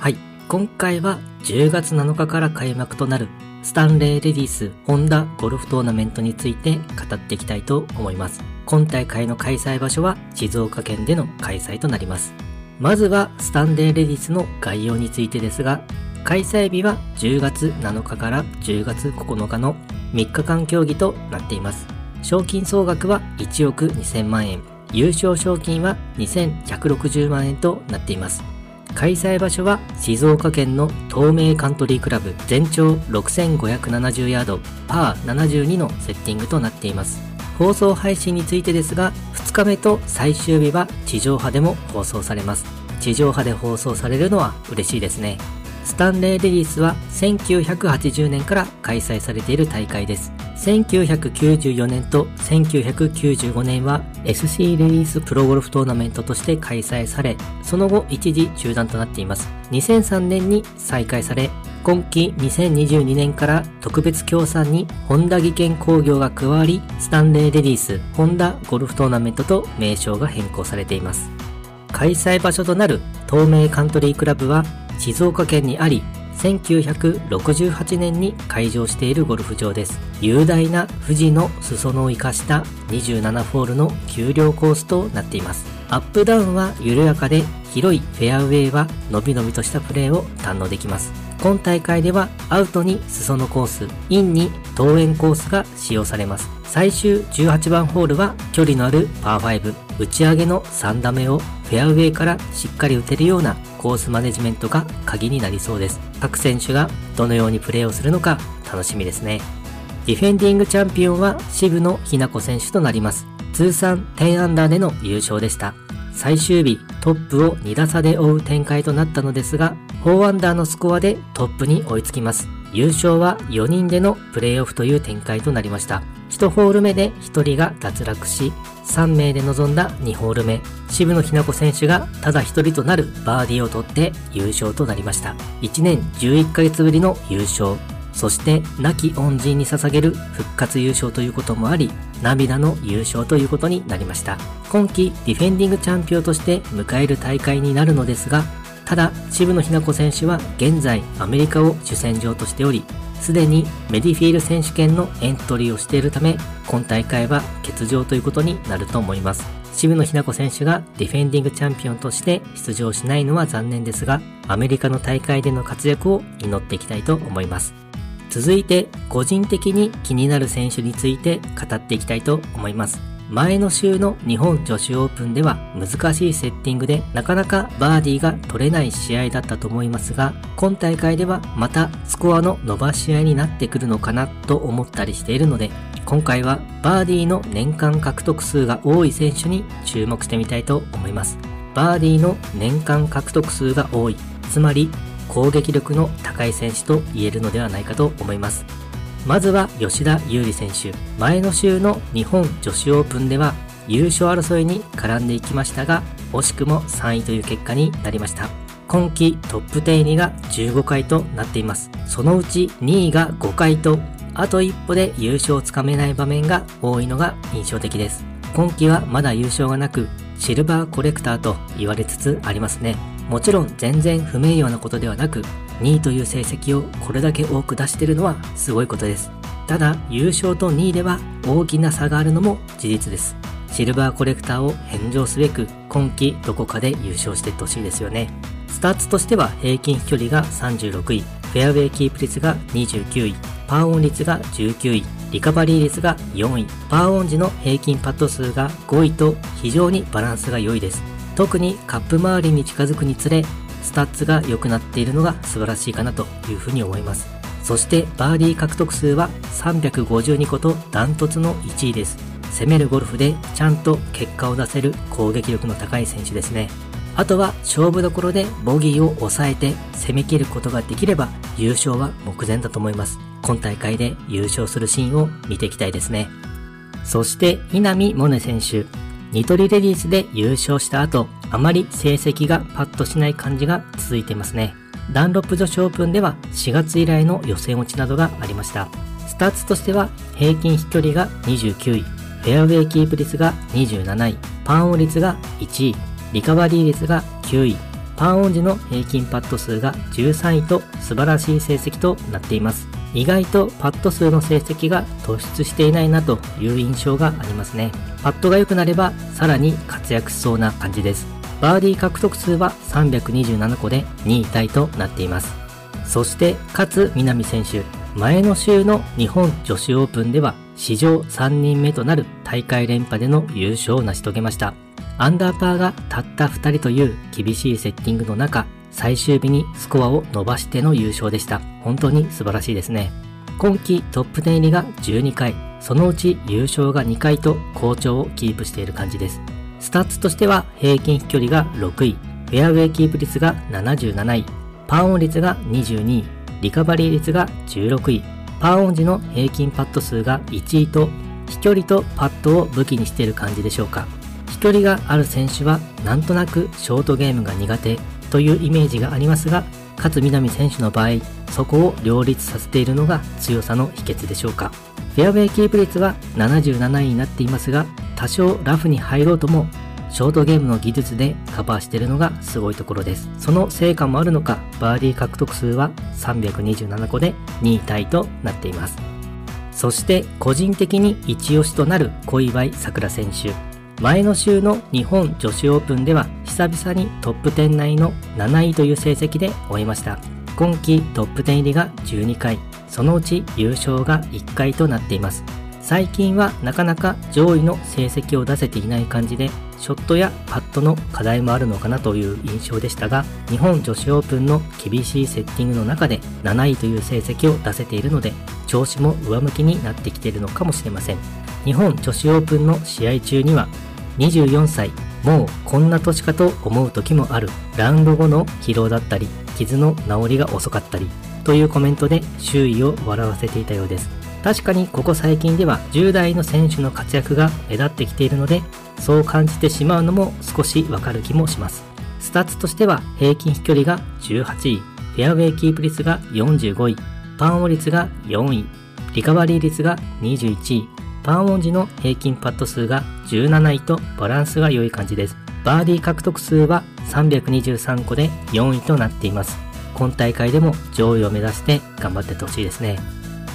はい。今回は10月7日から開幕となるスタンレーレディスホンダゴルフトーナメントについて語っていきたいと思います。今大会の開催場所は静岡県での開催となります。まずはスタンレーレディスの概要についてですが、開催日は10月7日から10月9日の3日間競技となっています。賞金総額は1億2000万円、優勝賞金は2160万円となっています。開催場所は静岡県の東名カントリークラブ全長6570ヤードパー72のセッティングとなっています。放送配信についてですが、2日目と最終日は地上波でも放送されます。地上波で放送されるのは嬉しいですね。スタンレーレディスは1980年から開催されている大会です。1994年と1995年は SC レディースプロゴルフトーナメントとして開催され、その後一時中断となっています。2003年に再開され、今季2022年から特別協賛にホンダ技研工業が加わり、スタンレーレディースホンダゴルフトーナメントと名称が変更されています。開催場所となる東名カントリークラブは静岡県にあり、1968年に開場しているゴルフ場です。雄大な富士の裾野を生かした27ホールの丘陵コースとなっています。アップダウンは緩やかで広いフェアウェイは伸び伸びとしたプレーを堪能できます。今大会ではアウトに裾野コース、インに桃園コースが使用されます。最終18番ホールは距離のあるパー5、打ち上げの3打目をフェアウェイからしっかり打てるようなコースマネジメントが鍵になりそうです。各選手がどのようにプレーをするのか楽しみですね。ディフェンディングチャンピオンは渋野日向子選手となります。通算10アンダーでの優勝でした。最終日トップを2打差で追う展開となったのですが、4アンダーのスコアでトップに追いつきます。優勝は4人でのプレーオフという展開となりました。1ホール目で1人が脱落し、3名で臨んだ2ホール目、渋野日向子選手がただ1人となるバーディーを取って優勝となりました。1年11ヶ月ぶりの優勝、そして亡き恩人に捧げる復活優勝ということもあり、涙の優勝ということになりました。今季ディフェンディングチャンピオンとして迎える大会になるのですが、ただ渋野日向子選手は現在アメリカを主戦場としており、すでにメディフィール選手権のエントリーをしているため、今大会は欠場ということになると思います。渋野日向子選手がディフェンディングチャンピオンとして出場しないのは残念ですが、アメリカの大会での活躍を祈っていきたいと思います。続いて、個人的に気になる選手について語っていきたいと思います。前の週の日本女子オープンでは難しいセッティングでなかなかバーディーが取れない試合だったと思いますが、今大会ではまたスコアの伸ばし合いになってくるのかなと思ったりしているので、今回はバーディーの年間獲得数が多い選手に注目してみたいと思います。バーディーの年間獲得数が多い、つまり攻撃力の高い選手と言えるのではないかと思います。まずは吉田優利選手。前の週の日本女子オープンでは優勝争いに絡んでいきましたが、惜しくも3位という結果になりました。今季トップ10入りが15回となっています。そのうち2位が5回と、あと一歩で優勝をつかめない場面が多いのが印象的です。今季はまだ優勝がなく、シルバーコレクターと言われつつありますね。もちろん全然不名誉なことではなく、2位という成績をこれだけ多く出してるのはすごいことです。ただ、優勝と2位では大きな差があるのも事実です。シルバーコレクターを返上すべく今季どこかで優勝していってほしいですよね。スタッツとしては平均飛距離が36位、フェアウェイキープ率が29位、パーオン率が19位、リカバリー率が4位、パーオン時の平均パット数が5位と非常にバランスが良いです。特にカップ周りに近づくにつれスタッツが良くなっているのが素晴らしいかなというふうに思います。そしてバーディー獲得数は352個とダントツの1位です。攻めるゴルフでちゃんと結果を出せる攻撃力の高い選手ですね。あとは勝負どころでボギーを抑えて攻め切ることができれば優勝は目前だと思います。今大会で優勝するシーンを見ていきたいですね。そして稲見萌寧選手。ニトリレディースで優勝した後、あまり成績がパッとしない感じが続いていますね。ダンロップ女子オープンでは4月以来の予選落ちなどがありました。スタッツとしては平均飛距離が29位、フェアウェイキープ率が27位、パーオン率が1位、リカバリー率が9位、パーオン時の平均パット数が13位と素晴らしい成績となっています。意外とパット数の成績が突出していないなという印象がありますね。パットが良くなればさらに活躍しそうな感じです。バーディー獲得数は327個で2位タイとなっています。そして勝みなみ選手、前の週の日本女子オープンでは史上3人目となる大会連覇での優勝を成し遂げました。アンダーパーがたった2人という厳しいセッティングの中、最終日にスコアを伸ばしての優勝でした。本当に素晴らしいですね。今季トップ10入りが12回、そのうち優勝が2回と好調をキープしている感じです。スタッツとしては平均飛距離が6位、フェアウェイキープ率が77位、パーオン率が22位、リカバリー率が16位、パーオン時の平均パット数が1位と飛距離とパットを武器にしている感じでしょうか。飛距離がある選手はなんとなくショートゲームが苦手というイメージがありますが、勝みなみ選手の場合、そこを両立させているのが強さの秘訣でしょうか。フェアウェイキープ率は77位になっていますが、多少ラフに入ろうとも、ショートゲームの技術でカバーしているのがすごいところです。その成果もあるのか、バーディー獲得数は327個で2位タイとなっています。そして個人的に一押しとなる小祝さくら選手。前の週の日本女子オープンでは久々にトップ10内の7位という成績で終えました。今季トップ10入りが12回、そのうち優勝が1回となっています。最近はなかなか上位の成績を出せていない感じで、ショットやパットの課題もあるのかなという印象でしたが、日本女子オープンの厳しいセッティングの中で7位という成績を出せているので、調子も上向きになってきているのかもしれません。日本女子オープンの試合中には24歳、もうこんな年かと思う時もある。ラウンド後の疲労だったり、傷の治りが遅かったり、というコメントで周囲を笑わせていたようです。確かにここ最近では10代の選手の活躍が目立ってきているので、そう感じてしまうのも少しわかる気もします。スタッツとしては平均飛距離が18位、フェアウェイキープ率が45位、パンオ率が4位、リカバリー率が21位、パーオン時の平均パット数が17位とバランスが良い感じです。バーディー獲得数は323個で4位となっています。今大会でも上位を目指して頑張っててほしいですね。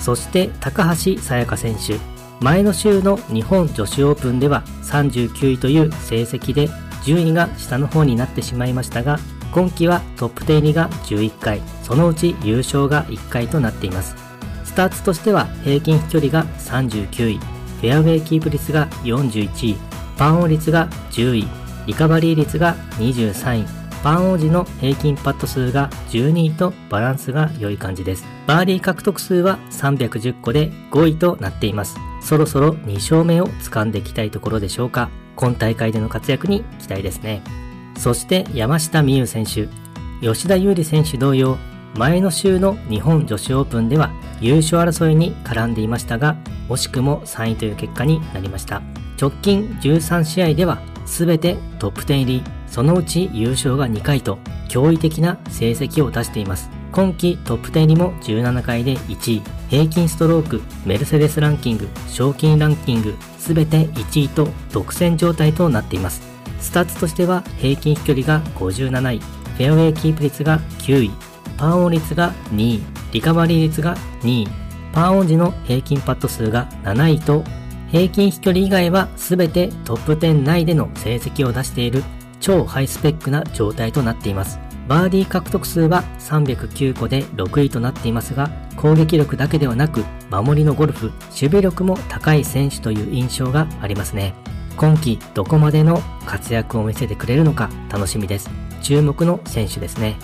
そして高橋沙也加選手。前の週の日本女子オープンでは39位という成績で順位が下の方になってしまいましたが、今季はトップ10入りが11回、そのうち優勝が1回となっています。スターツとしては平均飛距離が39位、フェアウェイキープ率が41位、パンオン率が10位、リカバリー率が23位、パンオ時の平均パット数が12位とバランスが良い感じです。バーディー獲得数は310個で5位となっています。そろそろ2勝目を掴んでいきたいところでしょうか。今大会での活躍に期待ですね。そして山下美夢選手。吉田優里選手同様、前の週の日本女子オープンでは優勝争いに絡んでいましたが、惜しくも3位という結果になりました。直近13試合では全てトップ10入り、そのうち優勝が2回と驚異的な成績を出しています。今季トップ10入りも17回で1位、平均ストローク、メルセデスランキング、賞金ランキング、全て1位と独占状態となっています。スタッツとしては平均飛距離が57位、フェアウェイキープ率が9位、パーオン率が2位、リカバリー率が2位、パーオン時の平均パット数が7位と、平均飛距離以外は全てトップ10内での成績を出している超ハイスペックな状態となっています。バーディー獲得数は309個で6位となっていますが、攻撃力だけではなく、守りのゴルフ、守備力も高い選手という印象がありますね。今季どこまでの活躍を見せてくれるのか楽しみです。注目の選手ですね。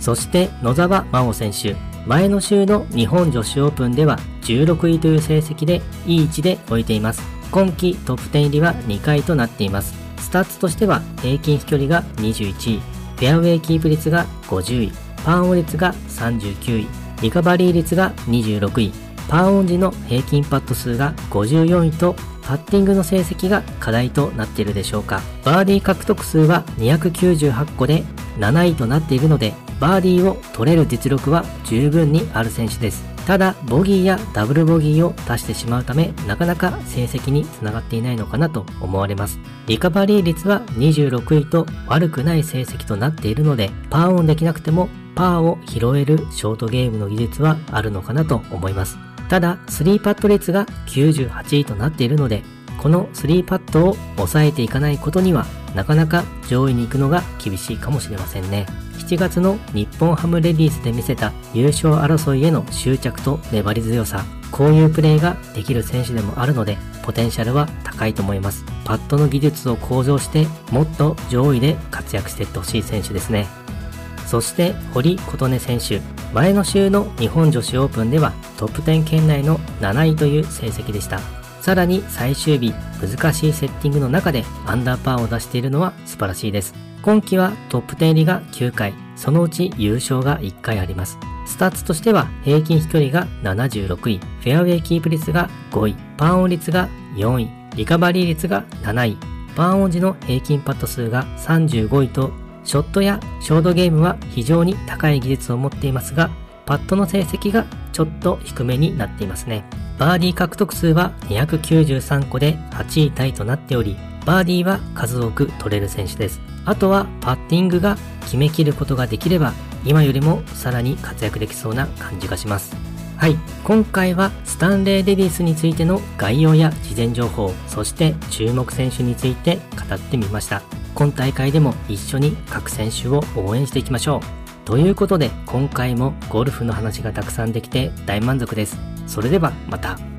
そして野沢真央選手。前の週の日本女子オープンでは16位という成績でいい位置で終えています。今季トップ10入りは2回となっています。スタッツとしては平均飛距離が21位、フェアウェイキープ率が50位、パーオン率が39位、リカバリー率が26位、パーオン時の平均パット数が54位とパッティングの成績が課題となっているでしょうか。バーディー獲得数は298個で7位となっているので、バーディーを取れる実力は十分にある選手です。ただ、ボギーやダブルボギーを出してしまうため、なかなか成績につながっていないのかなと思われます。リカバリー率は26位と悪くない成績となっているので、パーオンできなくてもパーを拾えるショートゲームの技術はあるのかなと思います。ただ、3パット率が98位となっているので、この3パットを抑えていかないことには、なかなか上位に行くのが厳しいかもしれませんね。7月の日本ハムレディースで見せた優勝争いへの執着と粘り強さ、こういうプレーができる選手でもあるので、ポテンシャルは高いと思います。パットの技術を向上して、もっと上位で活躍していってほしい選手ですね。そして堀琴音選手、前の週の日本女子オープンではトップ10圏内の7位という成績でした。さらに最終日、難しいセッティングの中でアンダーパーを出しているのは素晴らしいです。今季はトップ10入りが9回、そのうち優勝が1回あります。スタッツとしては平均飛距離が76位、フェアウェイキープ率が5位、パーオン率が4位、リカバリー率が7位、パーオン時の平均パット数が35位と、ショットやショートゲームは非常に高い技術を持っていますが、パットの成績がちょっと低めになっていますね。バーディー獲得数は293個で8位タイとなっており、バーディーは数多く取れる選手です。あとはパッティングが決めきることができれば今よりもさらに活躍できそうな感じがします。はい、今回はスタンレー・レディスについての概要や事前情報、そして注目選手について語ってみました。今大会でも一緒に各選手を応援していきましょう。ということで今回もゴルフの話がたくさんできて大満足です。それではまた。